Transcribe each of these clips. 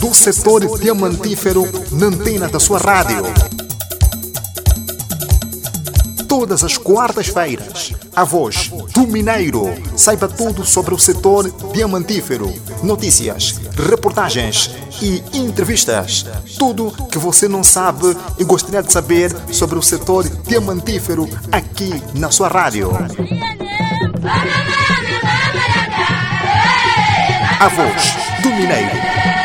do setor diamantífero na antena da sua rádio. Todas as quartas-feiras, a voz do Mineiro. Saiba tudo sobre o setor diamantífero. Notícias, reportagens e entrevistas. Tudo que você não sabe e gostaria de saber sobre o setor diamantífero aqui na sua rádio. A voz do Mineiro.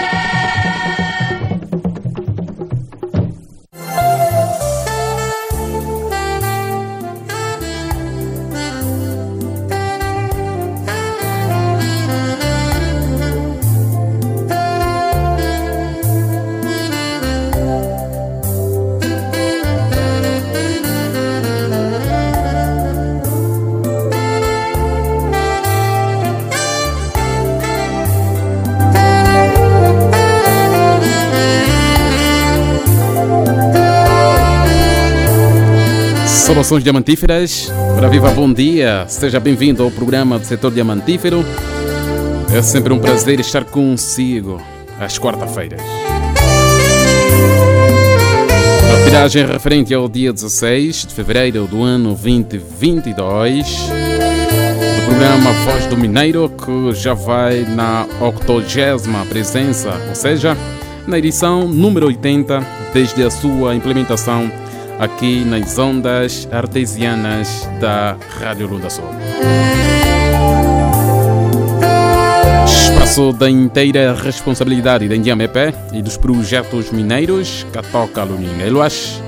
Soluções Diamantíferas. Para Viva, bom dia. Seja bem-vindo ao programa do setor diamantífero. É sempre um prazer estar consigo às quarta-feiras. A tiragem referente ao dia 16 de fevereiro do ano 2022 do programa Voz do Mineiro, que já vai na 80 presença, ou seja, na edição número 80, desde a sua implementação aqui nas ondas artesianas da Rádio Lunda Sul. Espaço da inteira responsabilidade da Indiamep e dos projetos mineiros Catoca Luninga Eluas.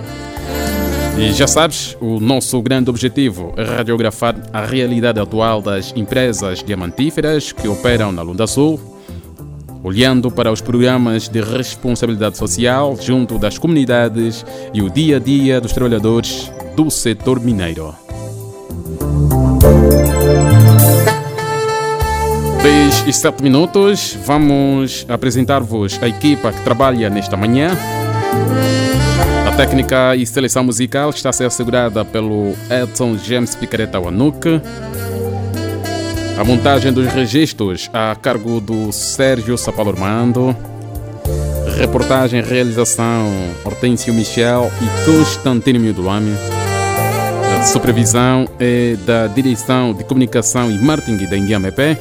E já sabes, o nosso grande objetivo é radiografar a realidade atual das empresas diamantíferas que operam na Lunda Sul olhando para os programas de responsabilidade social junto das comunidades e o dia a dia dos trabalhadores do setor mineiro. 10 e 7 minutos, vamos apresentar-vos a equipa que trabalha nesta manhã. A técnica e seleção musical está a ser assegurada pelo Edson James Picareta Wanuke. A montagem dos registros a cargo do Sérgio Sapalormando. Reportagem realização Hortêncio Michel e Constantino Miudulame. A supervisão é da Direção de Comunicação e Marketing da Indiamep.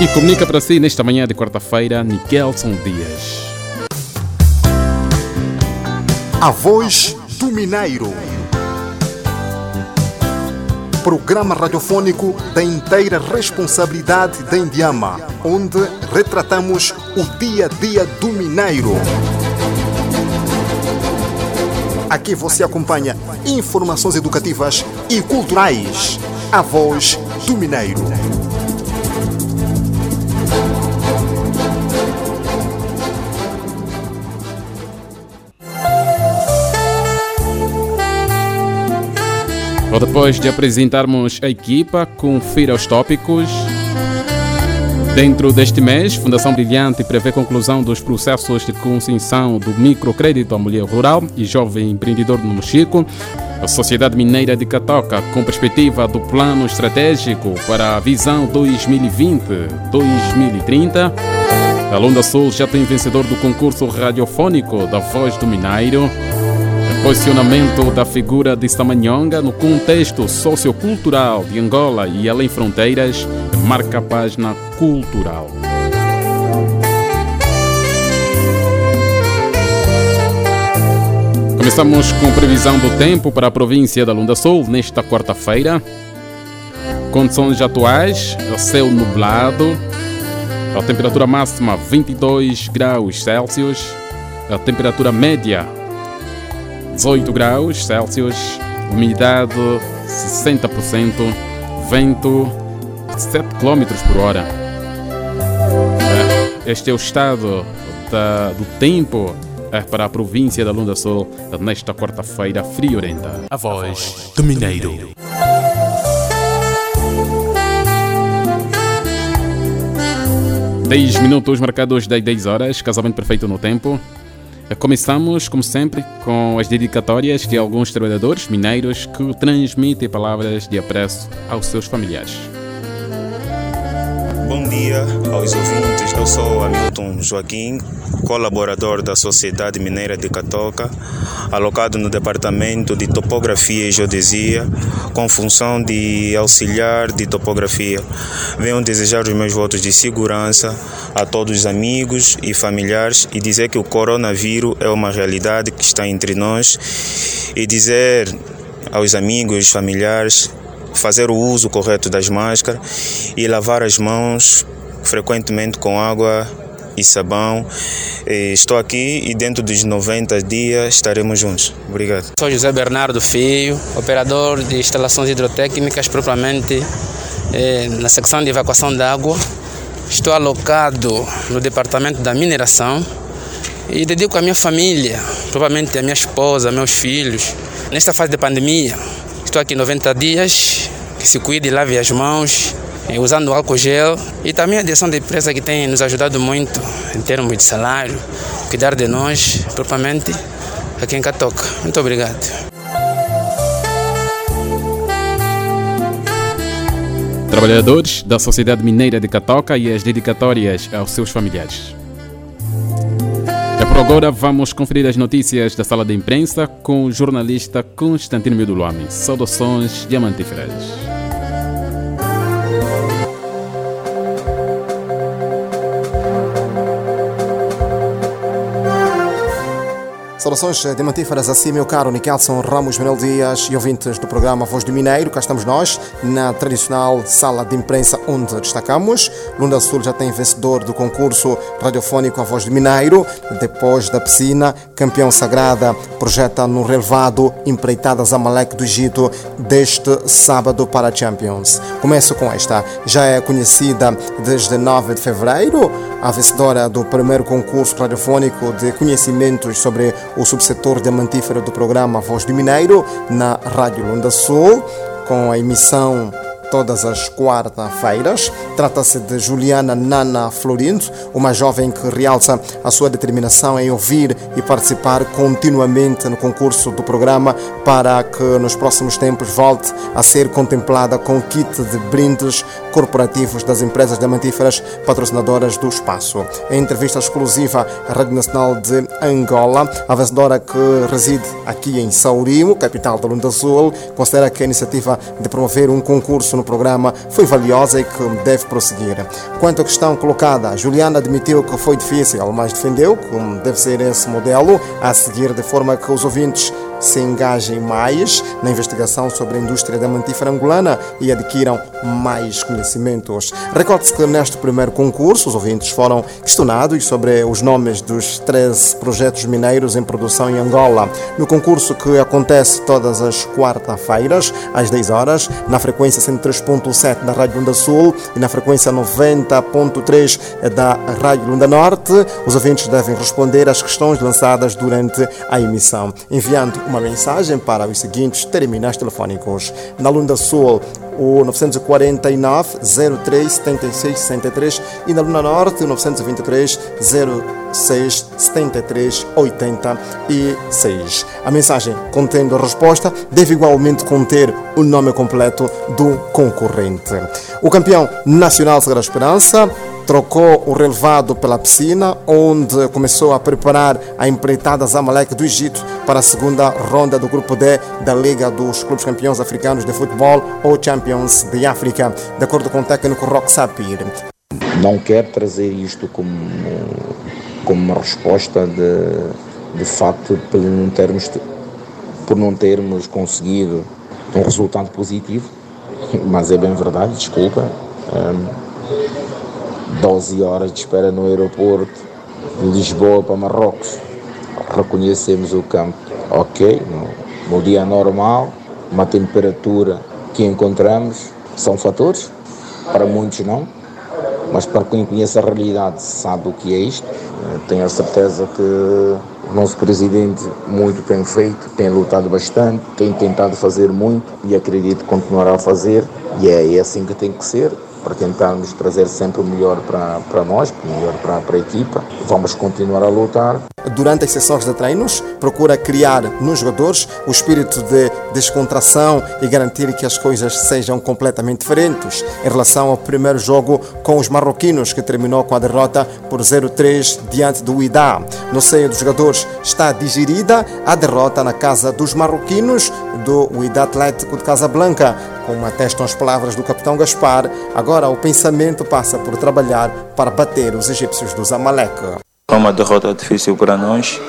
E comunica para si nesta manhã de quarta-feira Nikelson Dias. A voz do Mineiro programa radiofônico da inteira responsabilidade da Indiama, onde retratamos o dia a dia do mineiro. Aqui você acompanha informações educativas e culturais. A voz do mineiro. Depois de apresentarmos a equipa, confira os tópicos. Dentro deste mês, Fundação Brilhante prevê conclusão dos processos de concessão do microcrédito à mulher rural e jovem empreendedor no Mochico. A Sociedade Mineira de Catoca, com perspectiva do Plano Estratégico para a Visão 2020-2030. A Lunda Sul já tem vencedor do concurso radiofônico da Voz do Mineiro. Posicionamento da figura de Samanhonga no contexto sociocultural de Angola e além fronteiras marca a página cultural. Começamos com previsão do tempo para a província da Lunda Sul nesta quarta-feira. Condições atuais: céu nublado, a temperatura máxima 22 graus Celsius, a temperatura média 18 graus Celsius, umidade 60%, vento 7 km por hora. Este é o estado da, do tempo é para a província da Lunda Sul nesta quarta-feira friorenta. A voz do Mineiro. Dez minutos marcados das 10 horas, casamento perfeito no tempo. Começamos, como sempre, com as dedicatórias de alguns trabalhadores mineiros que transmitem palavras de apreço aos seus familiares. Bom dia aos ouvintes. Eu sou Hamilton Joaquim, colaborador da Sociedade Mineira de Catoca, alocado no Departamento de Topografia e Geodesia, com função de auxiliar de topografia. Venho desejar os meus votos de segurança a todos os amigos e familiares e dizer que o coronavírus é uma realidade que está entre nós e dizer aos amigos e familiares fazer o uso correto das máscaras e lavar as mãos frequentemente com água e sabão. Estou aqui e dentro dos 90 dias estaremos juntos. Obrigado. Sou José Bernardo Fio, operador de instalações hidrotécnicas, propriamente eh, na secção de evacuação de água. Estou alocado no departamento da mineração e dedico a minha família, propriamente a minha esposa, meus filhos. Nesta fase de pandemia, estou aqui 90 dias, que se cuide, lave as mãos, eh, usando álcool gel e também a direção da empresa que tem nos ajudado muito em termos de salário, cuidar de nós, propriamente aqui em Catoca. Muito obrigado. Trabalhadores da Sociedade Mineira de Catoca e as dedicatórias aos seus familiares. Por agora vamos conferir as notícias da sala de imprensa com o jornalista Constantino Medulame. Saudações diamantíferas. Saudações demantíferas assim, meu caro Nikelson Ramos Manuel Dias e ouvintes do programa Voz do Mineiro. Cá estamos nós, na tradicional sala de imprensa onde destacamos. Lunda Sul já tem vencedor do concurso radiofónico A Voz do Mineiro. Depois da piscina, campeão sagrada, projeta no relevado Empreitadas Amalek do Egito deste sábado para a Champions. Começo com esta. Já é conhecida desde 9 de fevereiro, a vencedora do primeiro concurso radiofónico de conhecimentos sobre o subsetor diamantífero do programa Voz do Mineiro, na Rádio Lunda Sul, com a emissão todas as quarta-feiras. Trata-se de Juliana Nana Florindo, uma jovem que realça a sua determinação em ouvir e participar continuamente no concurso do programa para que nos próximos tempos volte a ser contemplada com kit de brindes corporativos das empresas diamantíferas patrocinadoras do espaço. Em entrevista exclusiva à Rádio Nacional de Angola, a vencedora que reside aqui em Saurimo, capital da Lunda Azul, considera que a iniciativa de promover um concurso no programa foi valiosa e que deve prosseguir. Quanto à questão colocada, Juliana admitiu que foi difícil, mas defendeu que deve ser esse modelo a seguir, de forma que os ouvintes se engajem mais na investigação sobre a indústria diamantífera angolana e adquiram mais conhecimentos. Recorde-se que neste primeiro concurso os ouvintes foram questionados sobre os nomes dos 13 projetos mineiros em produção em Angola. No concurso que acontece todas as quarta-feiras, às 10 horas, na frequência 103.7 da Rádio Lunda Sul e na frequência 90.3 da Rádio Lunda Norte, os ouvintes devem responder às questões lançadas durante a emissão, enviando uma mensagem para os seguintes terminais telefónicos. Na Lunda Sul, o 949 03 76 63 e na Luna Norte, o 923 06 73 86. A mensagem contendo a resposta deve igualmente conter o nome completo do concorrente. O campeão nacional Sagrada Esperança trocou o relevado pela piscina, onde começou a preparar a empreitada Zamalek do Egito para a segunda ronda do grupo D da Liga dos Clubes Campeões Africanos de Futebol ou Champions de África, de acordo com o técnico Roque Sapir. Não quero trazer isto como, como uma resposta de, de facto por não termos, por não termos conseguido um resultado positivo, mas é bem verdade, desculpa. Um, 12 horas de espera no aeroporto de Lisboa para Marrocos. Reconhecemos o campo, ok, no, no dia normal, uma temperatura que encontramos, são fatores, para muitos não, mas para quem conhece a realidade sabe o que é isto. Tenho a certeza que o nosso presidente muito tem feito, tem lutado bastante, tem tentado fazer muito e acredito que continuará a fazer. E é assim que tem que ser para tentarmos trazer sempre o melhor para, para nós, o melhor para, para a equipa. Vamos continuar a lutar. Durante as sessões de treinos, procura criar nos jogadores o espírito de descontração e garantir que as coisas sejam completamente diferentes em relação ao primeiro jogo com os marroquinos, que terminou com a derrota por 0-3 diante do IDA. No seio dos jogadores está digerida a derrota na casa dos marroquinos do IDA Atlético de Casablanca. Como atestam as palavras do capitão Gaspar, agora o pensamento passa por trabalhar para bater os egípcios do Zamalek. É uma derrota difícil para nós,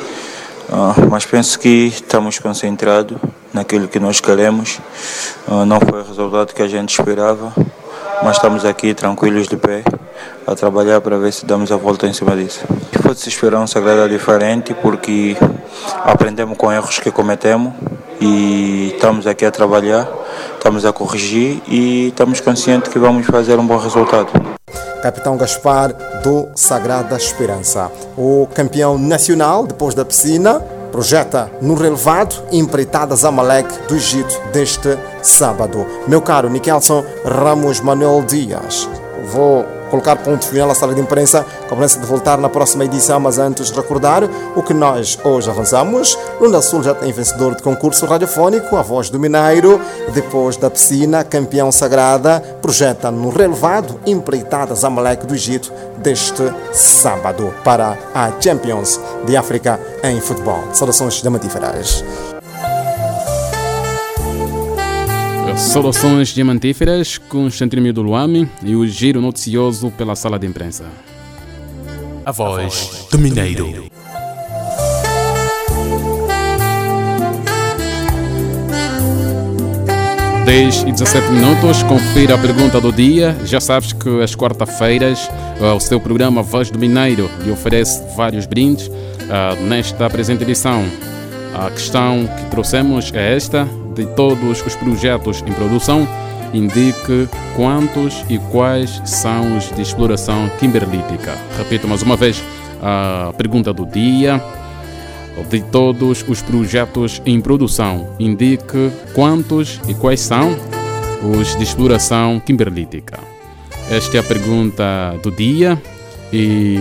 ah, mas penso que estamos concentrados naquilo que nós queremos. Ah, não foi o resultado que a gente esperava, mas estamos aqui tranquilos de pé a trabalhar para ver se damos a volta em cima disso. Pode-se esperar um sagrado diferente porque aprendemos com erros que cometemos e estamos aqui a trabalhar, estamos a corrigir e estamos conscientes que vamos fazer um bom resultado. Capitão Gaspar do Sagrada Esperança. O campeão nacional, depois da piscina, projeta no relevado empreitadas Amalek do Egito deste sábado. Meu caro Nikelson Ramos Manuel Dias, vou colocar ponto final à sala de imprensa, com a de voltar na próxima edição, mas antes recordar o que nós hoje avançamos, Lunda Sul já tem vencedor de concurso radiofónico, a voz do Mineiro, depois da piscina, campeão sagrada, projeta no relevado empreitadas Amalek do Egito deste sábado para a Champions de África em futebol. Saudações diamantíferas. Soluções diamantíferas, Constantino do Luame e o giro noticioso pela sala de imprensa. A voz do Mineiro. Dez e 17 minutos, confira a pergunta do dia. Já sabes que às quarta-feiras o seu programa Voz do Mineiro lhe oferece vários brindes. Nesta presente edição, a questão que trouxemos é esta: de todos os projetos em produção, indique quantos e quais são os de exploração kimberlítica. Repito mais uma vez a pergunta do dia. De todos os projetos em produção, indique quantos e quais são os de exploração kimberlítica. Esta é a pergunta do dia e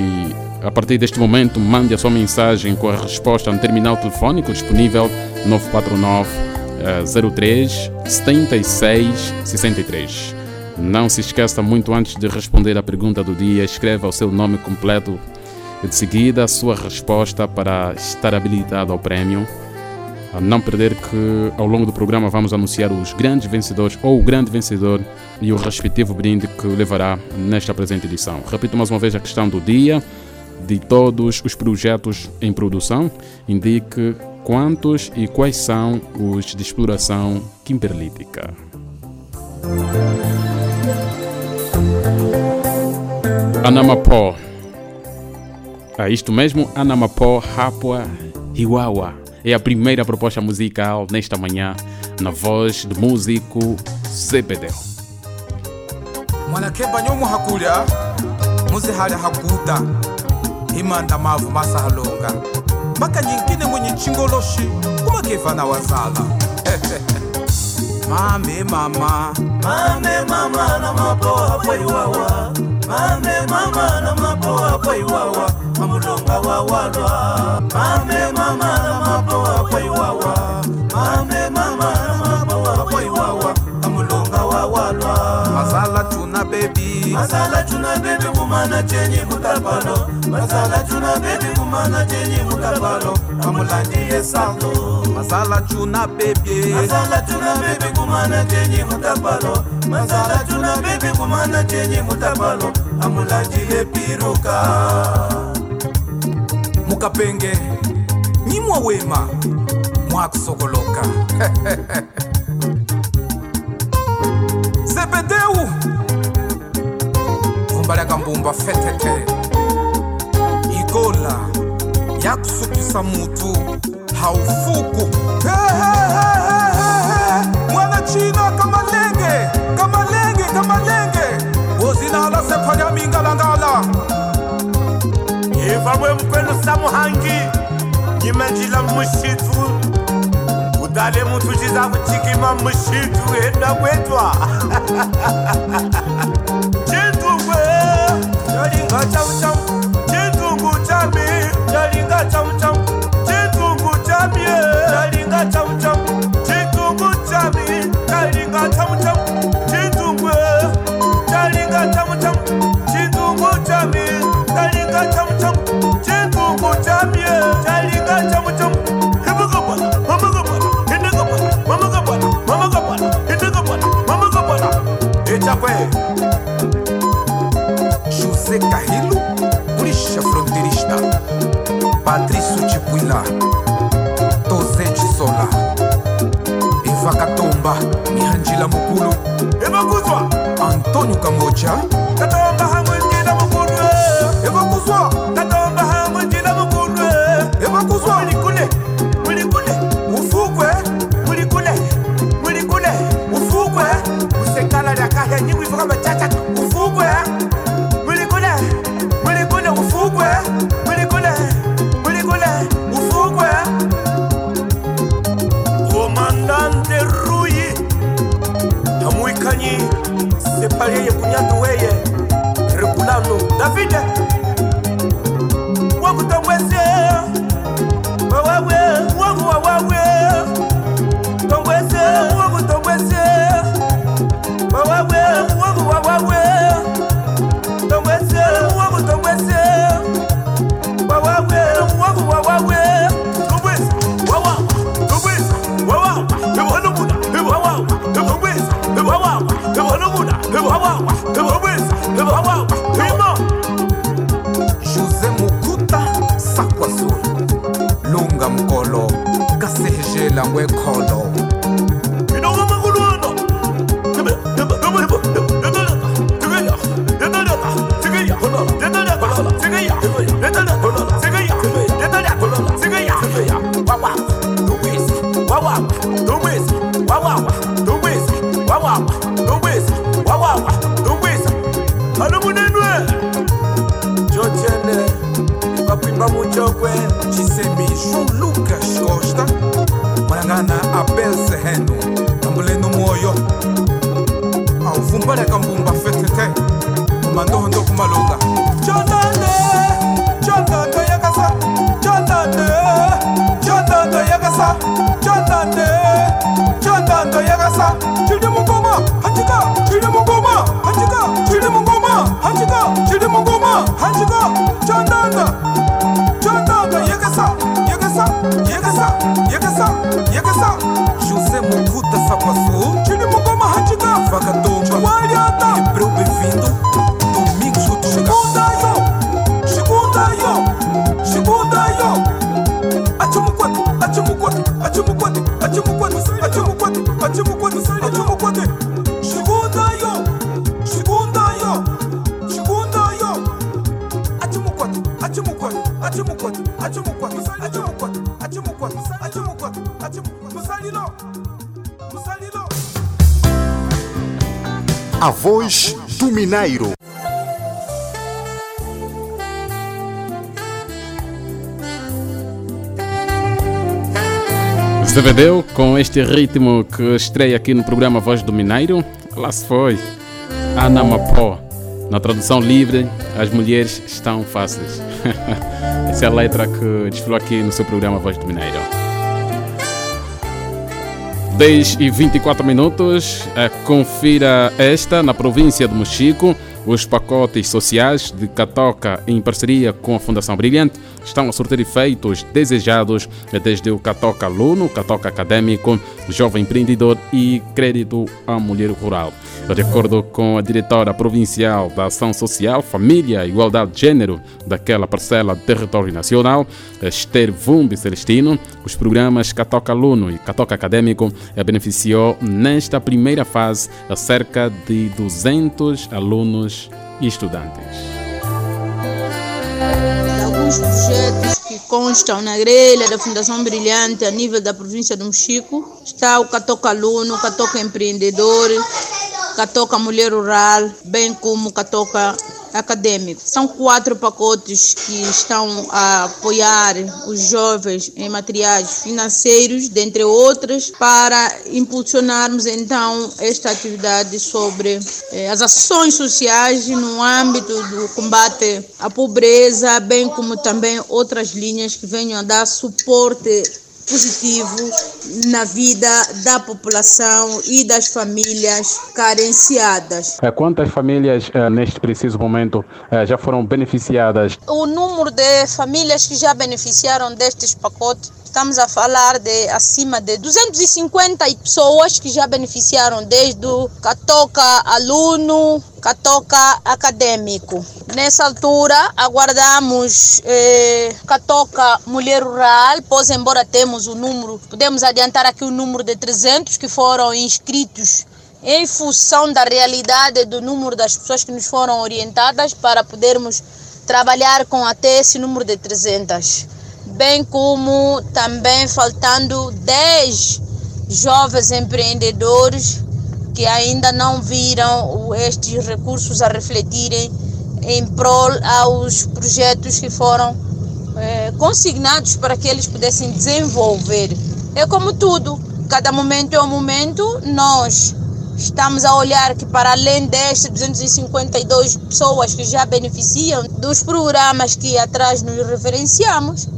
a partir deste momento mande a sua mensagem com a resposta no terminal telefónico disponível 949 03 76 63. Não se esqueça muito antes de responder à pergunta do dia, escreva o seu nome completo e de seguida a sua resposta para estar habilitado ao prémio. A não perder que ao longo do programa vamos anunciar os grandes vencedores ou o grande vencedor e o respectivo brinde que levará nesta presente edição. Repito mais uma vez a questão do dia. De todos os projetos em produção, indique quantos e quais são os de exploração kimberlítica. Anamapó. É isto mesmo, Anamapó Rapua Hiwawa. É a primeira proposta musical nesta manhã, na voz do músico Zebedeu. mwanakeba nyomu hakulya muzihali hakuta himanda mavu masahalonga mpaka nyingine mwenye chingoloshi kumakeva na wazala. Mame mama. Mame mama na mapoa paiwawa mame mama na mapoa paiwawa mamulonga wawalwa mame mama na mapoa paiwawa mame mama na bedi masala tuna bebe kumana chenye kutapalo masala tuna bebe kumana chenye kutapalo amulandi yesalo masala tuna bebe masala tuna bebe kumana chenye kutapalo masala tuna bebe kumana chenye kutapalo amulandi lepiruka mukapenge nyimwa wema. Mwakusokoloka mbumba lakambumba fetete. Igola yakusukisa mutu haufuku. Mwana chino kamalenge kamalenge kamalenge wozinala sephanyaminggalangala eva bwe mkwenu samuhangi nyimanjila mushitsu udale mutu chiza kuchikima mushitu henda kwetwa ndolinga chauchau chidhungu chami ndolinga chauchau chidhungu chami ndolinga chauchau chidhungu chami ndolinga chauchau chidhungu ndolinga eh. chauchau Antônio do Mineiro. Zevedeu, com este ritmo que estreia aqui no programa Voz do Mineiro, lá se foi. Ana Mapó. Na tradução livre, as mulheres estão fáceis. Essa é a letra que desfilou aqui no seu programa Voz do Mineiro. 10 e 24 minutos. Eh, Confira esta na província de Mochico. Os pacotes sociais de Catoca, em parceria com a Fundação Brilhante, estão a surtir efeitos desejados desde o Catoca Aluno, Catoca Acadêmico, Jovem Empreendedor e Crédito à Mulher Rural. De acordo com a diretora provincial da Ação Social, Família e Igualdade de Gênero daquela parcela do território nacional, Esther Vumbi Celestino, os programas Catoca Aluno e Catoca Acadêmico eh, beneficiou nesta primeira fase cerca de 200 alunos e estudantes. Alguns projetos que constam na grelha da Fundação Brilhante a nível da província do Mochico. Está o Catoca Aluno, Catoca Empreendedor, Catoca Mulher Rural, bem como Catoca acadêmico. São quatro pacotes que estão a apoiar os jovens em materiais financeiros, dentre outras, para impulsionarmos então esta atividade sobre eh, as ações sociais no âmbito do combate à pobreza, bem como também outras linhas que venham a dar suporte positivo na vida da população e das famílias carenciadas. Eh, Quantas famílias eh, neste preciso momento eh, já foram beneficiadas? O número de famílias que já beneficiaram destes pacotes, estamos a falar de acima de 250 pessoas que já beneficiaram desde o Catoca aluno, Catoca acadêmico. Nessa altura, aguardamos eh, Catoca mulher rural, pois embora temos o número, podemos adiantar aqui o número de 300 que foram inscritos em função da realidade do número das pessoas que nos foram orientadas para podermos trabalhar com até esse número de 300. Bem como também faltando 10 jovens empreendedores que ainda não viram estes recursos a refletirem em prol aos projetos que foram eh, consignados para que eles pudessem desenvolver. É como tudo, cada momento é um momento, nós estamos a olhar que para além destas 252 pessoas que já beneficiam dos programas que atrás nos referenciamos,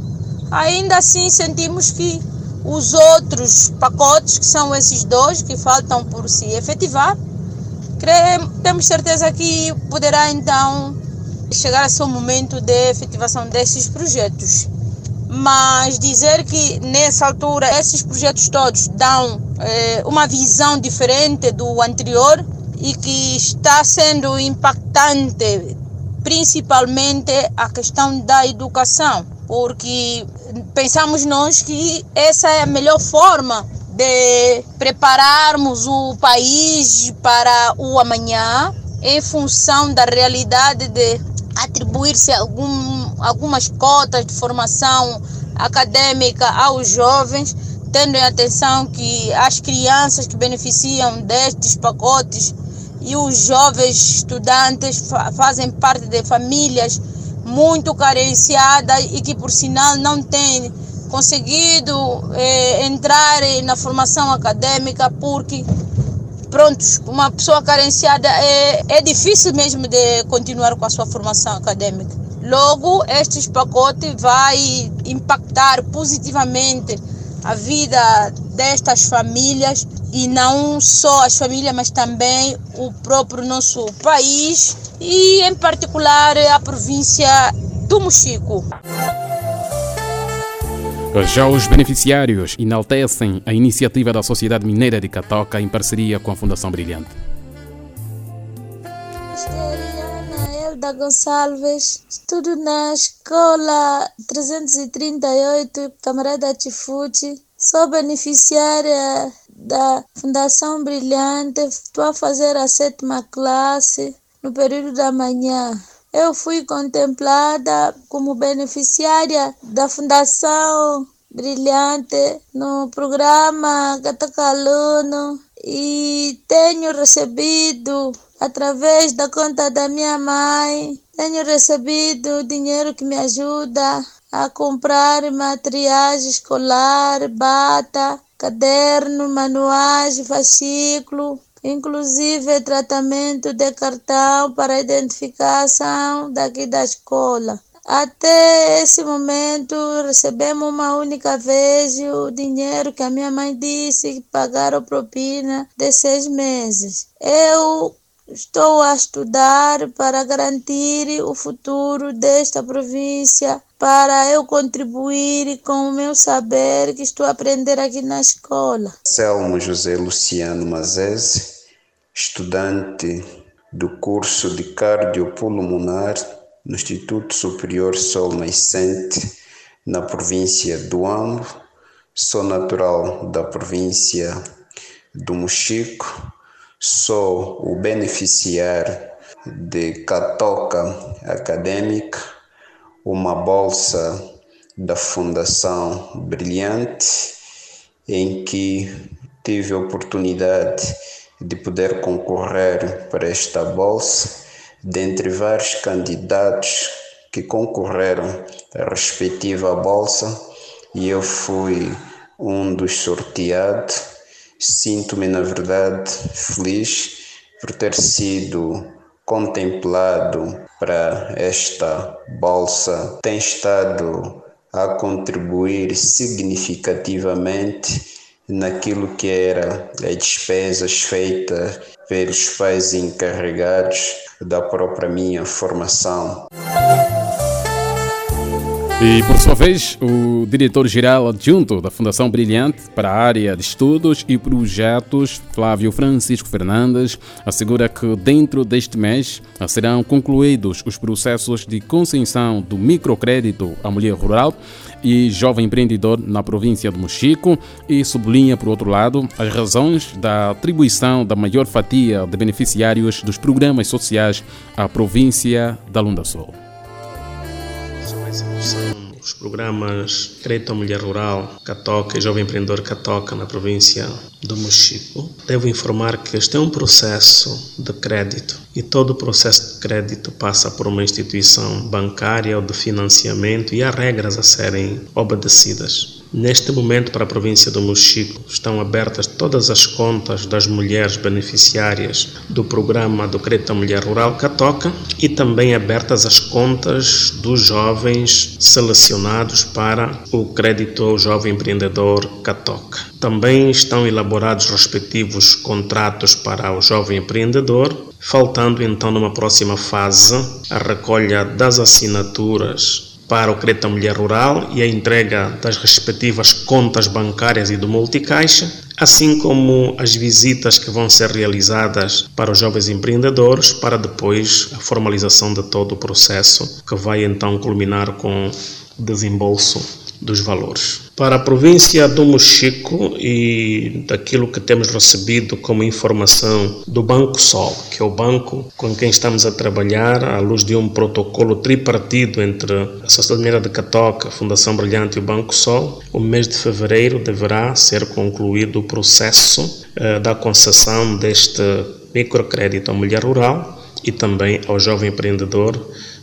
ainda assim sentimos que os outros pacotes, que são esses dois que faltam por se efetivar, temos certeza que poderá então chegar a seu momento de efetivação desses projetos. Mas dizer que nessa altura esses projetos todos dão eh, uma visão diferente do anterior e que está sendo impactante principalmente a questão da educação, porque pensamos nós que essa é a melhor forma de prepararmos o país para o amanhã em função da realidade de atribuir-se algum, algumas cotas de formação acadêmica aos jovens, tendo em atenção que as crianças que beneficiam destes pacotes e os jovens estudantes fa- fazem parte de famílias muito carenciadas e que, por sinal, não têm conseguido eh, entrar na formação acadêmica porque prontos, uma pessoa carenciada é, é difícil mesmo de continuar com a sua formação acadêmica. Logo, estes pacotes vai impactar positivamente a vida destas famílias e não só as famílias, mas também o próprio nosso país e em particular a província do Mochico. Já os beneficiários enaltecem a iniciativa da Sociedade Mineira de Catoca em parceria com a Fundação Brilhante. Ana Elda Gonçalves, estudo na escola 338, camarada Tifuti. Sou beneficiária da Fundação Brilhante. Estou a fazer a sétima classe no período da manhã. Eu fui contemplada como beneficiária da Fundação Brilhante no programa Catoca Aluno e tenho recebido através da conta da minha mãe, tenho recebido dinheiro que me ajuda a comprar materiais escolar, bata, caderno, manuais, fascículo, inclusive tratamento de cartão para identificação daqui da escola. Até esse momento recebemos uma única vez o dinheiro que a minha mãe disse que pagaram propina de seis meses. Eu estou a estudar para garantir o futuro desta província, para eu contribuir com o meu saber que estou a aprender aqui na escola. Selmo José Luciano Mazese, estudante do curso de cardiopulmonar no Instituto Superior Sol Nascente, na província do Ambo. Sou natural da província do Mochico. Sou o beneficiário de Catoca Acadêmica, uma bolsa da Fundação Brilhante, em que tive a oportunidade de poder concorrer para esta bolsa dentre vários candidatos que concorreram à respectiva bolsa, e eu fui um dos sorteados. Sinto-me, na verdade, feliz por ter sido contemplado para esta bolsa. Tem estado a contribuir significativamente naquilo que era as despesas feitas pelos pais encarregados da própria minha formação. E, por sua vez, o diretor-geral adjunto da Fundação Brilhante para a área de estudos e projetos, Flávio Francisco Fernandes, assegura que dentro deste mês serão concluídos os processos de concessão do microcrédito à mulher rural e jovem empreendedor na província de Mochico e sublinha, por outro lado, as razões da atribuição da maior fatia de beneficiários dos programas sociais à província da Lunda Sul os programas Crédito à Mulher Rural, Catoca e Jovem Empreendedor Catoca na província do Mochico. Devo informar que este é um processo de crédito e todo o processo de crédito passa por uma instituição bancária ou de financiamento e há regras a serem obedecidas. Neste momento, para a província do Mochico, estão abertas todas as contas das mulheres beneficiárias do programa do Crédito à Mulher Rural Catoca e também abertas as contas dos jovens selecionados para o Crédito ao Jovem Empreendedor Catoca. Também estão elaborados respectivos contratos para o jovem empreendedor, faltando então numa próxima fase a recolha das assinaturas para o crédito à mulher rural e a entrega das respectivas contas bancárias e do multicaixa, assim como as visitas que vão ser realizadas para os jovens empreendedores, para depois a formalização de todo o processo, que vai então culminar com o desembolso dos valores. Para a província do Mochico e daquilo que temos recebido como informação do Banco Sol, que é o banco com quem estamos a trabalhar à luz de um protocolo tripartido entre a Sociedade Mineira de Catoca, a Fundação Brilhante e o Banco Sol, o mês de fevereiro deverá ser concluído o processo eh, da concessão deste microcrédito à mulher rural e também ao jovem empreendedor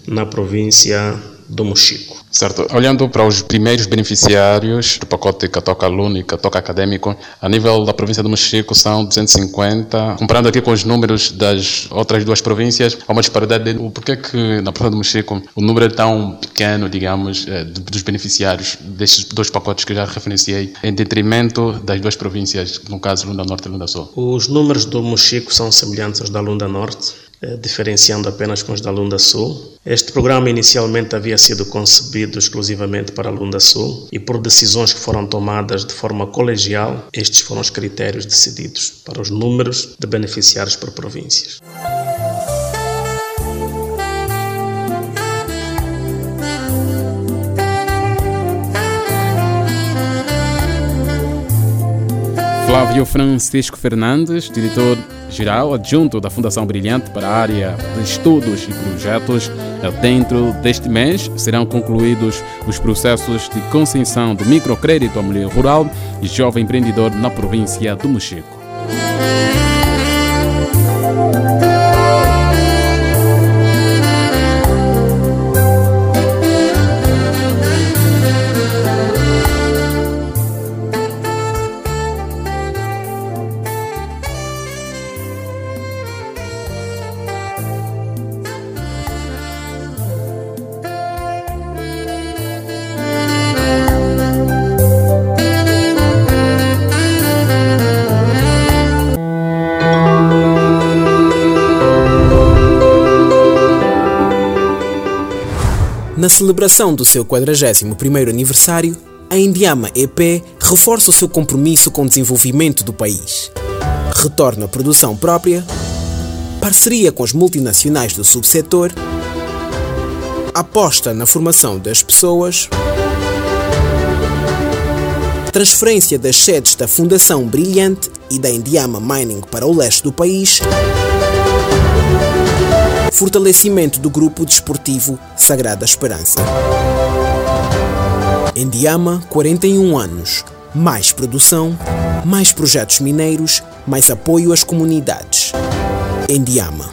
na província do Mochico. Certo. Olhando para os primeiros beneficiários do pacote Catoca Aluno e Catoca Acadêmico, a nível da província do Mochico são 250. Comparando aqui com os números das outras duas províncias, há uma disparidade. Por que que na província do Mochico o número é tão pequeno, digamos, eh, dos beneficiários destes dois pacotes que já referenciei, em detrimento das duas províncias, no caso Lunda Norte e Lunda Sul? Os números do Mochico são semelhantes aos da Lunda Norte diferenciando apenas com os da Lunda Sul. Este programa inicialmente havia sido concebido exclusivamente para a Lunda Sul e por decisões que foram tomadas de forma colegial, estes foram os critérios decididos para os números de beneficiários por províncias. Flávio Francisco Fernandes, diretor-geral adjunto da Fundação Brilhante para a área de estudos e projetos. Dentro deste mês serão concluídos os processos de concessão do microcrédito à mulher rural e jovem empreendedor na província do Mochico. Celebração do seu 41º aniversário, a Indiama EP reforça o seu compromisso com o desenvolvimento do país. Retorna à produção própria, parceria com as multinacionais do subsetor, aposta na formação das pessoas, transferência das sedes da Fundação Brilhante e da Indiama Mining para o leste do país fortalecimento do grupo desportivo Sagrada Esperança. Endiama, 41 anos. Mais produção, mais projetos mineiros, mais apoio às comunidades. Endiama,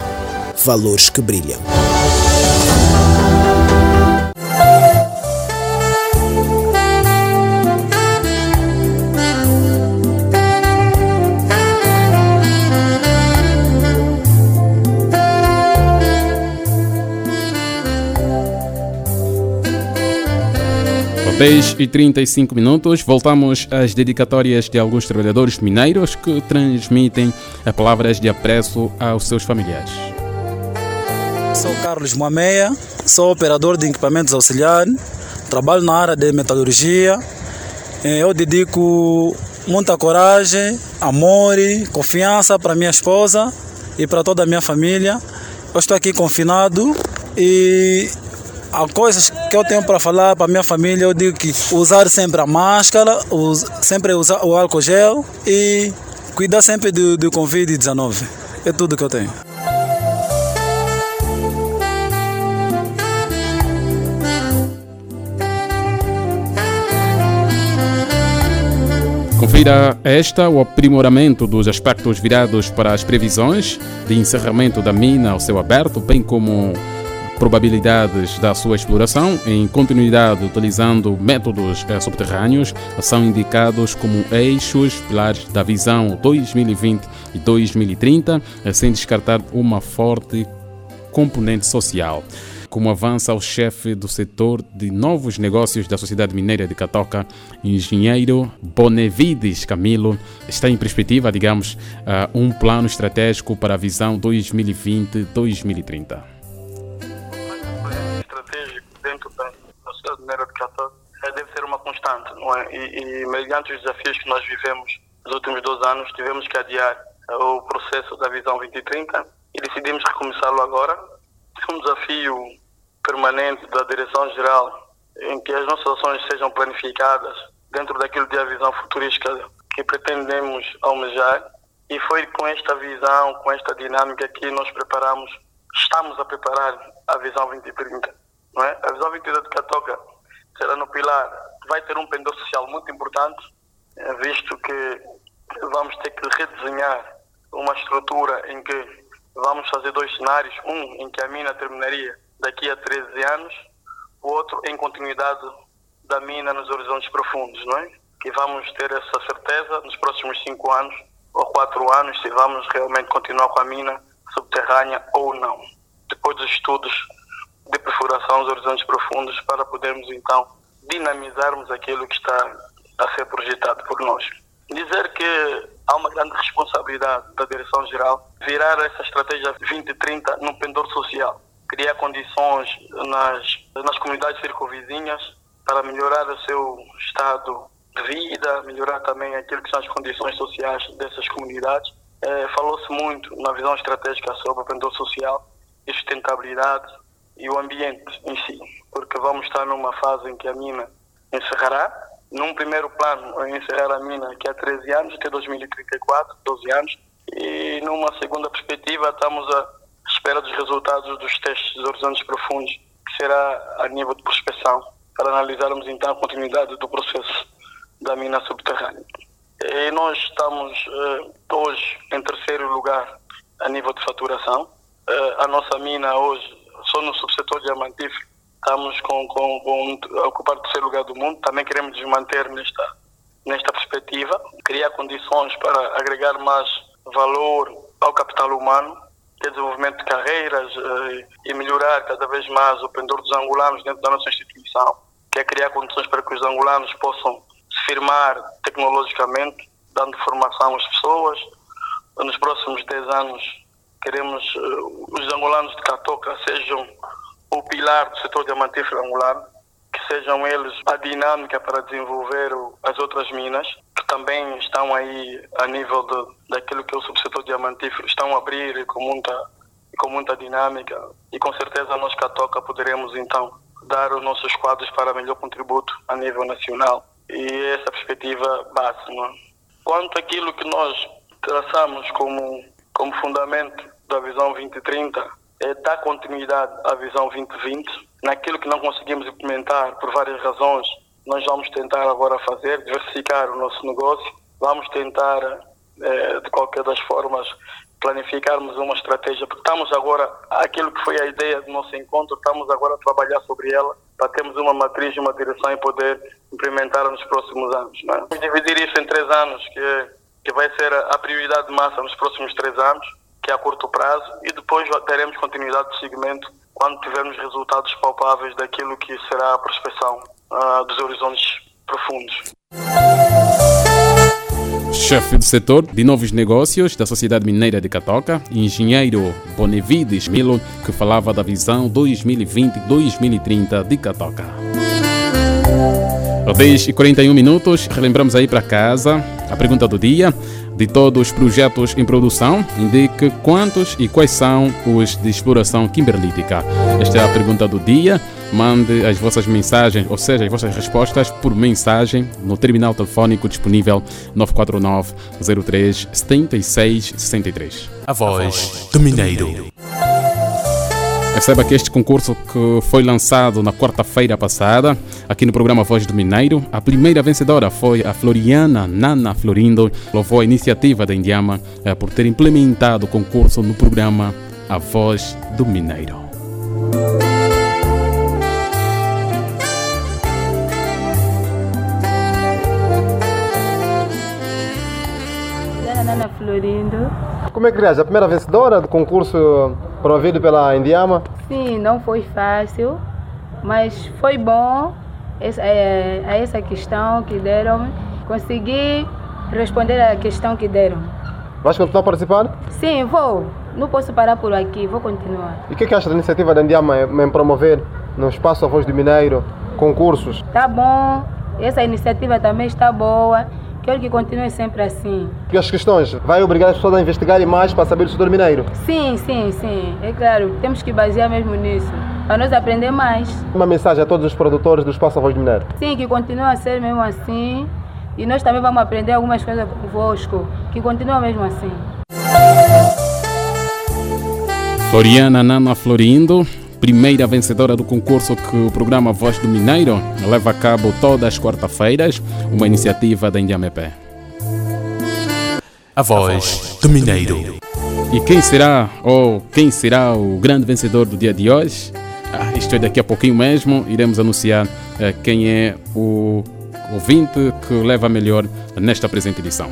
valores que brilham. 10 e 35 minutos, voltamos às dedicatórias de alguns trabalhadores mineiros que transmitem palavras de apreço aos seus familiares. Sou Carlos Moameia, sou operador de equipamentos auxiliares, trabalho na área de metalurgia. Eh, Eu dedico muita coragem, amor e confiança para minha esposa e para toda a minha família. Eu estou aqui confinado e há coisas que eu tenho para falar para minha família. Eu digo que usar sempre a máscara, sempre usar o álcool gel e cuidar sempre do, do Covid-19. É tudo que eu tenho. Confira esta o aprimoramento dos aspectos virados para as previsões de encerramento da mina ao céu aberto, bem como probabilidades da sua exploração em continuidade utilizando métodos eh, subterrâneos são indicados como eixos pilares da visão 2020 e 2030, eh, sem descartar uma forte componente social. Como avança o chefe do setor de novos negócios da Sociedade Mineira de Catoca, engenheiro Bonevides Camilo, está em perspectiva, digamos, ah, um plano estratégico para a visão 2020-2030. É? E, e mediante os desafios que nós vivemos nos últimos dois anos, tivemos que adiar eh, o processo da visão 2030 e decidimos recomeçá-lo agora. É um desafio permanente da direção-geral em que as nossas ações sejam planificadas dentro daquilo que é a visão futurística que pretendemos almejar e foi com esta visão, com esta dinâmica que nós preparamos, estamos a preparar a visão 2030. Não é? A visão 2030 de Catoca será no pilar, vai ter um pendor social muito importante, eh, visto que vamos ter que redesenhar uma estrutura em que vamos fazer dois cenários, um em que a mina terminaria daqui a 13 anos, o outro em continuidade da mina nos horizontes profundos, não é? Que vamos ter essa certeza nos próximos cinco anos ou quatro anos se vamos realmente continuar com a mina subterrânea ou não. Depois dos estudos de perfuração dos horizontes profundos para podermos então dinamizarmos aquilo que está a ser projetado por nós. Dizer que há uma grande responsabilidade da Direção-Geral virar essa estratégia 2030 no pendor social, criar condições nas, nas comunidades circunvizinhas para melhorar o seu estado de vida, melhorar também aquilo que são as condições sociais dessas comunidades. Eh, Falou-se muito na visão estratégica sobre o pendor social e sustentabilidade e o ambiente em si, porque vamos estar numa fase em que a mina encerrará. Num primeiro plano, encerrar a mina que há 13 anos, até 2034, 12 anos, e numa segunda perspectiva, estamos à espera dos resultados dos testes dos horizontes profundos, que será a nível de prospecção, para analisarmos então a continuidade do processo da mina subterrânea. E nós estamos eh, hoje em terceiro lugar a nível de faturação. Eh, a nossa mina hoje, só no subsetor diamantífero, estamos com, com, com a ocupar o terceiro lugar do mundo. Também queremos nos manter nesta, nesta perspectiva, criar condições para agregar mais valor ao capital humano, ter desenvolvimento de carreiras eh, e melhorar cada vez mais o pendor dos angolanos dentro da nossa instituição, que é criar condições para que os angolanos possam se firmar tecnologicamente, dando formação às pessoas. Nos próximos 10 anos, queremos eh, os angolanos de Catoca sejam o pilar do setor diamantífero angolano, que sejam eles a dinâmica para desenvolver as outras minas, que também estão aí a nível de, daquilo que é o subsetor diamantífero, estão a abrir com muita, com muita dinâmica e com certeza nós Catoca poderemos então dar os nossos quadros para melhor contributo a nível nacional e essa perspectiva base. Não é? Quanto àquilo que nós traçamos como, como fundamento da visão 2030, é dar continuidade à visão 2020. Naquilo que não conseguimos implementar por várias razões, nós vamos tentar agora fazer, diversificar o nosso negócio. Vamos tentar, eh, de qualquer das formas, planificarmos uma estratégia, porque estamos agora, aquilo que foi a ideia do nosso encontro, estamos agora a trabalhar sobre ela para termos uma matriz, uma direção e poder implementar nos próximos anos. Não é? Vamos dividir isso em três anos, que, que vai ser a prioridade de massa nos próximos três anos, que é a curto prazo, e depois teremos continuidade de segmento quando tivermos resultados palpáveis daquilo que será a prospecção uh, dos horizontes profundos chefe do setor de novos negócios da Sociedade Mineira de Catoca, engenheiro Bonevides Milo, que falava da visão 2020-2030 de Catoca. Às 10 e 41 minutos, relembramos aí para casa a pergunta do dia. De todos os projetos em produção, indique quantos e quais são os de exploração kimberlítica. Esta é a pergunta do dia. Mande as vossas mensagens, ou seja, as vossas respostas por mensagem no terminal telefónico disponível 949 03 76 63. A voz do Mineiro. Perceba que este concurso que foi lançado na quarta-feira passada, aqui no programa Voz do Mineiro, a primeira vencedora foi a Floriana Nana Florindo, louvou a iniciativa da Indiama eh, por ter implementado o concurso no programa A Voz do Mineiro. Nana Florindo. Como é que reage? A primeira vencedora do concurso promovido pela Indiama? Sim, não foi fácil, mas foi bom essa, é, a essa questão que deram. Consegui responder a questão que deram. Vais continuar participando? Sim, vou. Não posso parar por aqui, vou continuar. E o que, é que acha da iniciativa da Indiama em promover no espaço A Voz do Mineiro concursos? Tá bom, essa iniciativa também está boa. Quero que continue sempre assim. E as questões? Vai obrigar as pessoas a investigarem mais para saber o setor mineiro? Sim, sim, sim. É claro, temos que basear mesmo nisso. Para nós aprender mais. Uma mensagem a todos os produtores do Espaço Voz do Mineiro? Sim, que continue a ser mesmo assim. E nós também vamos aprender algumas coisas convosco. Que continue mesmo assim. Floriana Nana Florindo, primeira vencedora do concurso que o programa Voz do Mineiro leva a cabo todas as quarta-feiras, uma iniciativa da Indiamepé. A Voz do Mineiro. E quem será, ou quem será o grande vencedor do dia de hoje? Ah, isto é daqui a pouquinho mesmo, iremos anunciar eh, quem é o ouvinte que leva melhor nesta presente edição.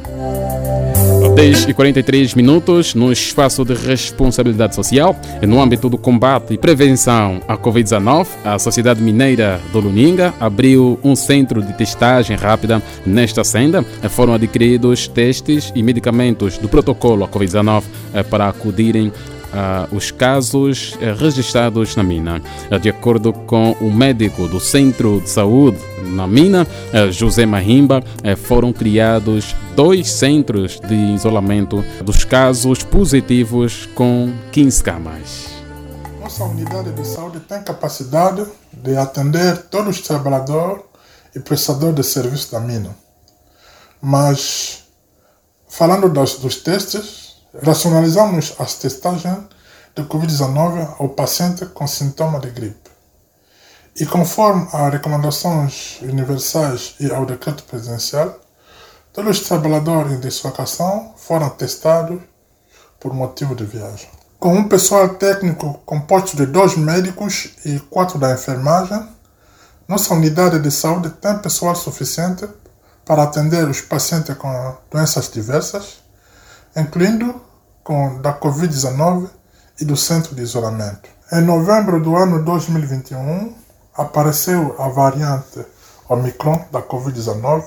10 e 43 minutos no espaço de responsabilidade social, no âmbito do combate e prevenção à Covid-19, a Sociedade Mineira do Luninga abriu um centro de testagem rápida nesta senda. Foram adquiridos testes e medicamentos do protocolo à Covid-19 para acudirem Uh, os casos uh, registrados na mina. Uh, de acordo com o médico do Centro de Saúde na mina, José Mahimba, foram criados dois centros de isolamento dos casos positivos com 15 camas. Nossa unidade de saúde tem capacidade de atender todos os trabalhadores e prestadores de serviço da mina. Mas, falando dos, dos testes, racionalizamos as testagens de Covid-19 ao paciente com sintoma de gripe. E conforme as recomendações universais e ao decreto presidencial, todos os trabalhadores em deslocação foram testados por motivo de viagem. Com um pessoal técnico composto de dois médicos e quatro da enfermagem, nossa unidade de saúde tem pessoal suficiente para atender os pacientes com doenças diversas incluindo com da Covid-19 e do centro de isolamento. Em novembro do ano 2021, apareceu a variante Omicron da Covid-19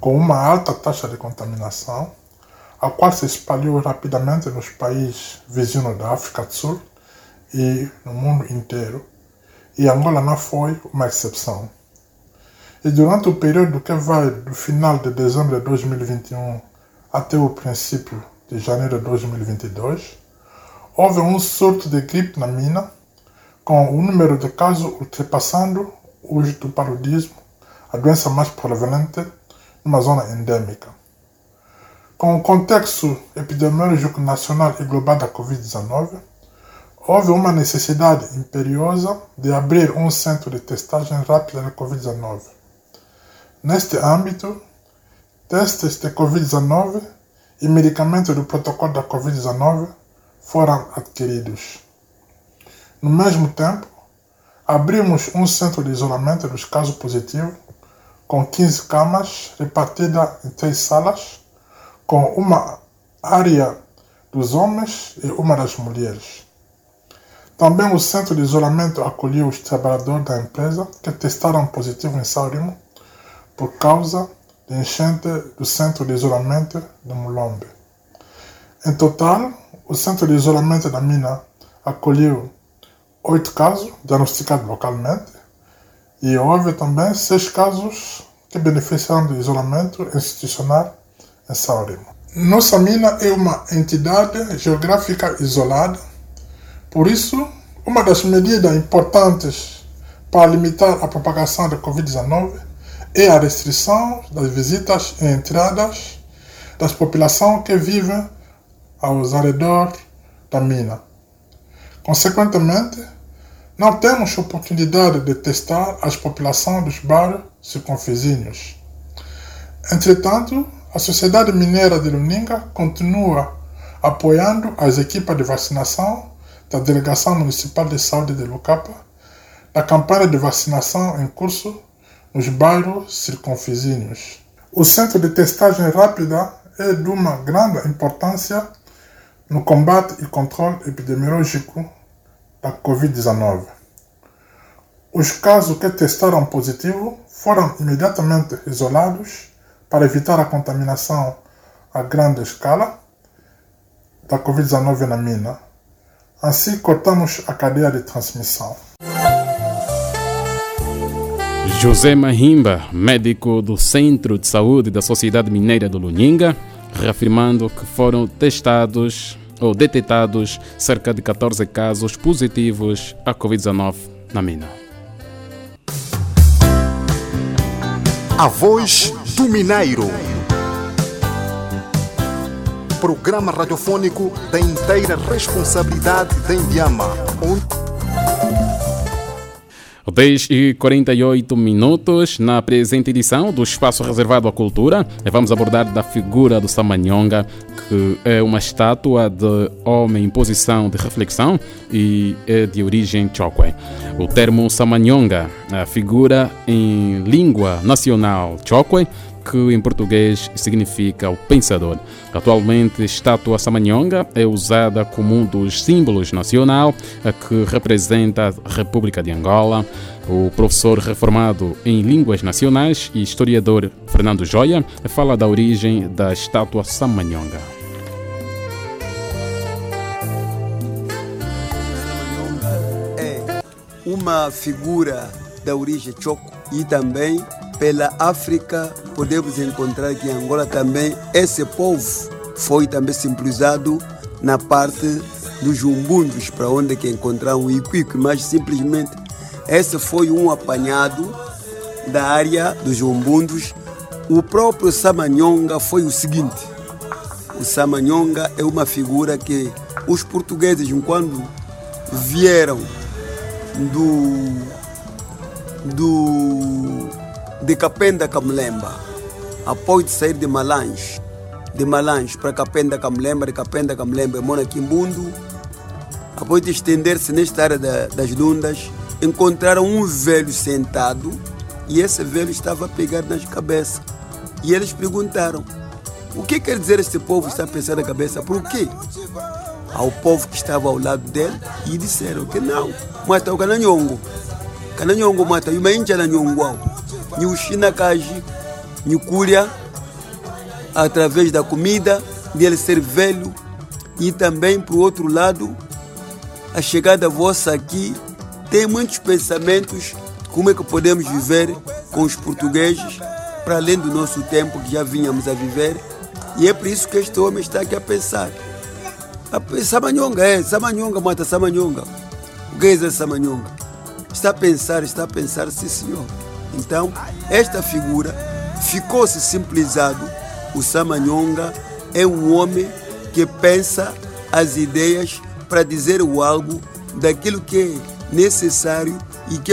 com uma alta taxa de contaminação, a qual se espalhou rapidamente nos países vizinhos da África do Sul e no mundo inteiro, e Angola não foi uma exceção. E durante o período que vai do final de dezembro de 2021 até o princípio de janeiro de 2022, houve um surto de gripe na mina, com o número de casos ultrapassando os do paludismo, a doença mais prevalente numa zona endêmica. Com o contexto epidemiológico nacional e global da Covid-19, houve uma necessidade imperiosa de abrir um centro de testagem rápida da Covid-19. Neste âmbito, testes de Covid-19 e medicamentos do protocolo da Covid-19 foram adquiridos. No mesmo tempo, abrimos um centro de isolamento dos casos positivos, com 15 camas repartidas em três salas, com uma área dos homens e uma das mulheres. Também o centro de isolamento acolheu os trabalhadores da empresa que testaram positivo em Saurimo por causa enchente do centro de isolamento de Mulombe. Em total, o centro de isolamento da mina acolheu oito casos diagnosticados localmente e houve também seis casos que beneficiaram de isolamento institucional em Saurimo. Nossa mina é uma entidade geográfica isolada, por isso, uma das medidas importantes para limitar a propagação da Covid-19 é a restrição das visitas e entradas das populações que vivem aos arredores da mina. Consequentemente, não temos oportunidade de testar as populações dos bairros circunvizinhos. Entretanto, a Sociedade Mineira de Luninga continua apoiando as equipas de vacinação da Delegação Municipal de Saúde de Lucapa, da campanha de vacinação em curso nos bairros circunvizinhos. O centro de testagem rápida é de uma grande importância no combate e controle epidemiológico da Covid-19. Os casos que testaram positivo foram imediatamente isolados para evitar a contaminação a grande escala da Covid-19 na mina. Assim, cortamos a cadeia de transmissão. José Mahimba, médico do Centro de Saúde da Sociedade Mineira do Luninga, reafirmando que foram testados ou detectados cerca de 14 casos positivos à Covid-19 na mina. A voz do Mineiro. Programa radiofônico da inteira responsabilidade da Indiama. Onde 10 e 48 minutos na presente edição do Espaço Reservado à Cultura. Vamos abordar da figura do Samanyonga, que é uma estátua de homem em posição de reflexão e é de origem chokwe. O termo Samanyonga, a figura em língua nacional chokwe, que em português significa o pensador. Atualmente, a estátua Samanyonga é usada como um dos símbolos nacional que representa a República de Angola. O professor reformado em línguas nacionais e historiador Fernando Joia fala da origem da estátua Samanyonga. É uma figura da origem choco e também pela África podemos encontrar que em Angola também esse povo foi também simbolizado na parte dos umbundos, para onde que encontraram o Iquique, mas simplesmente esse foi um apanhado da área dos umbundos. O próprio Samanyonga foi o seguinte, o Samanyonga é uma figura que os portugueses, quando vieram do, do de Capenda Camlemba, após sair de Malange, de Malange para Capenda Camlemba, de Capenda Camlemba, Mona Quimbundo, após de estender-se nesta área da, das dundas, encontraram um velho sentado e esse velho estava a pegar nas cabeças. E eles perguntaram: o que quer dizer este povo está a pensar na cabeça? Por quê? Ao povo que estava ao lado dele e disseram que não, mata o cananhongo. Cananhongo mata, e uma índia na ni ushina kaji ni curia através da comida dele ser velho e também para o outro lado a chegada vossa aqui tem muitos pensamentos como é que podemos viver com os portugueses para além do nosso tempo que já vínhamos a viver e é por isso que este homem está aqui a pensar. A Samanyonga é Samanyonga mata Samanyonga o que é Samanyonga está a pensar está a pensar sim senhor então, esta figura ficou-se simplizado. O Samanyonga é um homem que pensa as ideias para dizer o algo daquilo que é necessário e que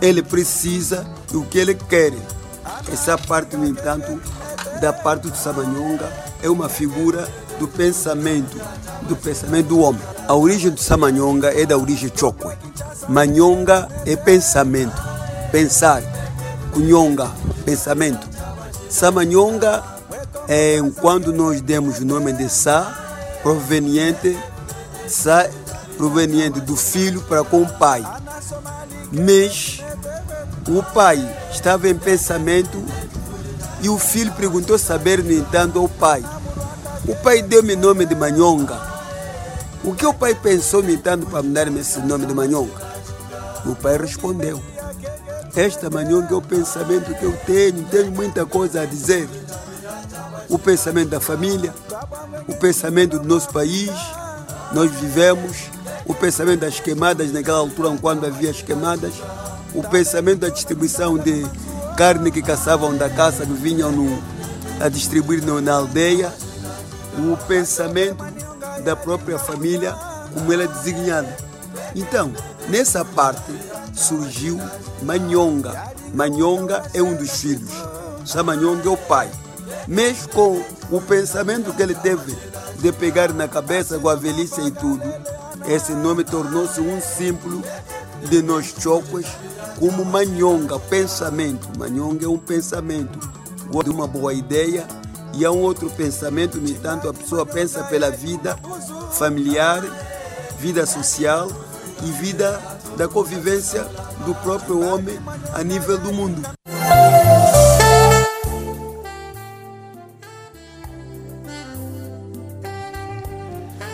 ele precisa e o que ele quer. Essa parte, no entanto, da parte do Samanyonga é uma figura do pensamento, do pensamento do homem. A origem do Samanyonga é da origem Chokwe. Manyonga é pensamento, pensar. Kunyonga, pensamento. Samanyonga é quando nós demos o nome de Sa, proveniente, Sa, proveniente do filho para com o pai. Mas o pai estava em pensamento e o filho perguntou saber, no entanto, ao pai. O pai deu-me o nome de Manhonga. O que o pai pensou, no entanto, para me dar esse nome de Manhonga? O pai respondeu: Esta Manhonga é o pensamento que eu tenho, tenho muita coisa a dizer. O pensamento da família, o pensamento do nosso país, nós vivemos, o pensamento das queimadas naquela altura, quando havia as queimadas, o pensamento da distribuição de carne que caçavam da caça, que vinham no, a distribuir no, na aldeia, o pensamento da própria família, como ela é designada. Então, nessa parte surgiu Manhonga. Manhonga é um dos filhos. Samanhonga é o pai. Mas com o pensamento que ele teve de pegar na cabeça com a velhice e tudo, esse nome tornou-se um símbolo de nós chocos como manhonga, pensamento. Manhonga é um pensamento, de uma boa ideia e há um outro pensamento, no entanto, a pessoa pensa pela vida familiar, vida social e vida da convivência do próprio homem a nível do mundo.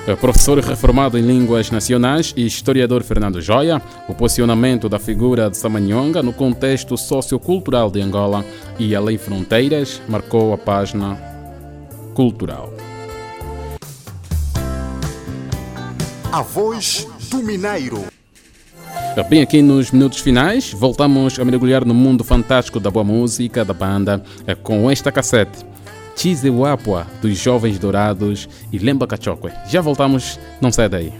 É professor reformado em línguas nacionais e historiador Fernando Joia, o posicionamento da figura de Samanyonga no contexto sociocultural de Angola e além fronteiras marcou a página cultural. A voz do Mineiro. Bem, aqui nos minutos finais, voltamos a mergulhar no mundo fantástico da boa música da banda eh, com esta cassete. Chizewapwa, dos Jovens Dourados e Lemba Cachokwe. Já voltamos, não sai daí.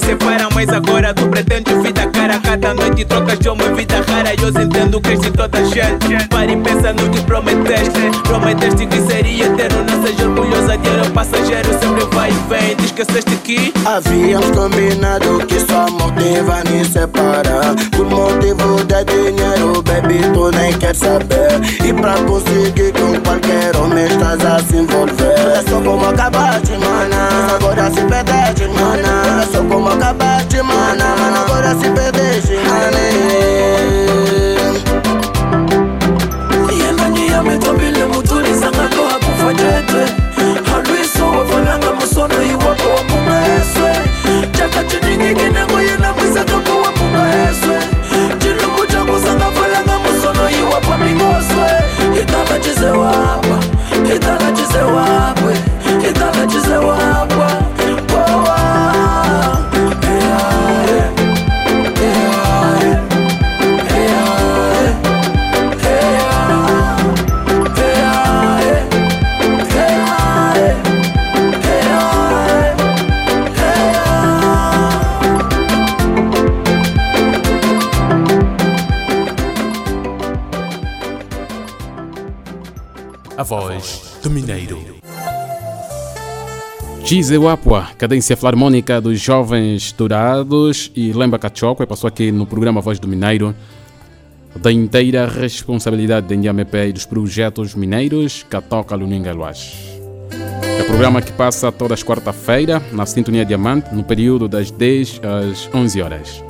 Nos separa, mas agora tu pretendes vida cara. Cada noite trocas de homem, vida rara. Eu entendo que de toda gente. Para e pensa no que prometeste. Prometeste que seria eterno. Não seja orgulhosa de era passageiro, sempre vai e vem. Te esqueceste que Havíamos combinado que só motiva nos separar Por motivo de dinheiro, baby, tu nem quer saber E pra conseguir com qualquer homem estás a se envolver É só como acabaste, mana Agora se perdeste, mana paso como capache Mana, mano, por así bebé, shingane Yenda ngiya metobile mutuli sangako hakufanyetwe Halwiso wavalanga musono iwako wamumeswe Chaka chiningi kinango yena mwisakako wamumeswe Chilumu changu sangavalanga musono iwako mingoswe Itala chise wapa, itala chise wapwe, itala chise wapwe. Voz do Mineiro. Gizewapwa, cadência filarmônica dos Jovens Dourados e Lemba Cachoco, passou aqui no programa Voz do Mineiro, da inteira responsabilidade da Indiamepe e dos projetos mineiros Catoca Luninga Luas. É o programa que passa todas as quarta-feira na Sintonia Diamante, no período das 10 às 11 horas.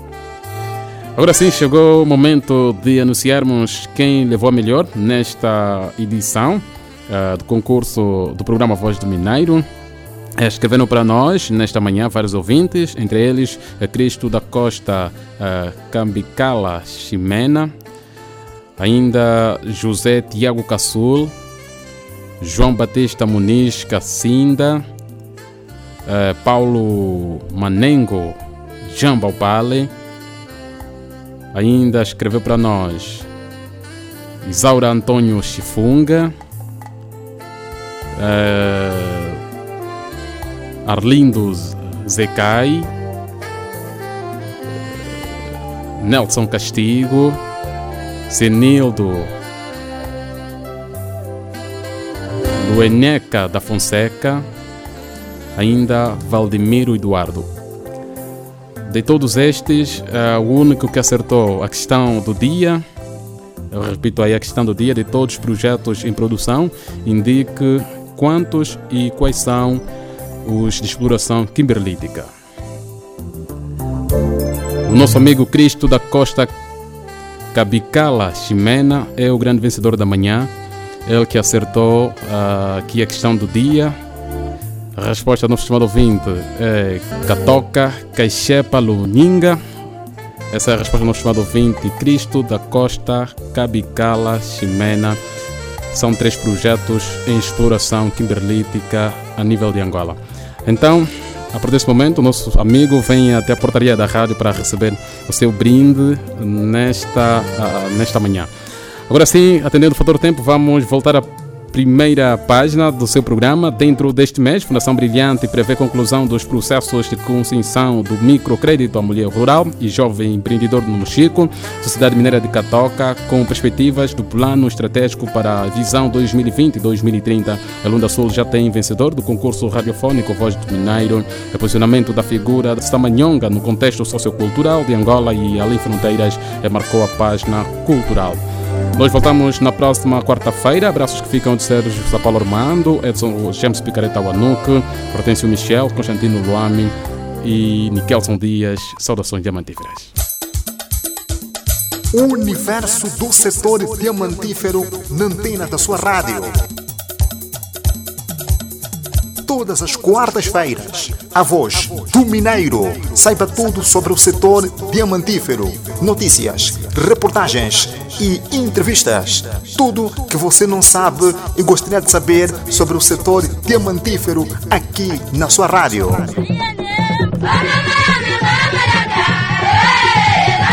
Agora sim, chegou o momento de anunciarmos quem levou a melhor nesta edição uh, do concurso do programa Voz do Mineiro. Escrevendo para nós nesta manhã vários ouvintes, entre eles Cristo da Costa uh, Cambicala Ximena, ainda José Tiago Cassul, João Batista Muniz Cacinda, uh, Paulo Manengo Jambaupale, ainda escreveu para nós Isaura Antônio Chifunga, uh, Arlindo Zecai, Nelson Castigo, Zenildo Lueneca da Fonseca, ainda Valdemiro Eduardo. De todos estes, uh, o único que acertou a questão do dia, eu repito aí a questão do dia de todos os projetos em produção, indique quantos e quais são os de exploração kimberlítica. O nosso amigo Cristo da Costa Cabicala Ximena é o grande vencedor da manhã, ele que acertou uh, aqui a questão do dia. A resposta do nosso estimado ouvinte é Catoca Caixepa Luninga. Essa é a resposta do nosso estimado ouvinte Cristo da Costa Cabicala Ximena. São três projetos em exploração kimberlítica a nível de Angola. Então, a partir desse momento, o nosso amigo vem até a portaria da rádio para receber o seu brinde nesta, uh, nesta manhã. Agora sim, atendendo o fator tempo, vamos voltar à primeira página do seu programa. Dentro deste mês, Fundação Brilhante prevê conclusão dos processos de concessão do microcrédito à mulher rural e jovem empreendedor no Mochico, Sociedade Mineira de Catoca, com perspectivas do plano estratégico para a visão 2020-2030. A Lunda Sul já tem vencedor do concurso radiofônico Voz do Mineiro, o posicionamento da figura de Samanhonga no contexto sociocultural de Angola e além fronteiras marcou a página cultural. Nós voltamos na próxima quarta-feira. Abraços que ficam de Sérgio Paulo Armando, Edson James Picareta Wanuque, Hortêncio Michel, Constantino Luame e Nikelson Dias. Saudações diamantíferas. Universo do setor diamantífero na antena da sua rádio. Todas as quartas-feiras, a voz do Mineiro. Saiba tudo sobre o setor diamantífero. Notícias, reportagens e entrevistas. Tudo que você não sabe e gostaria de saber sobre o setor diamantífero aqui na sua rádio.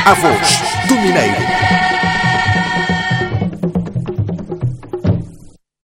A voz do Mineiro.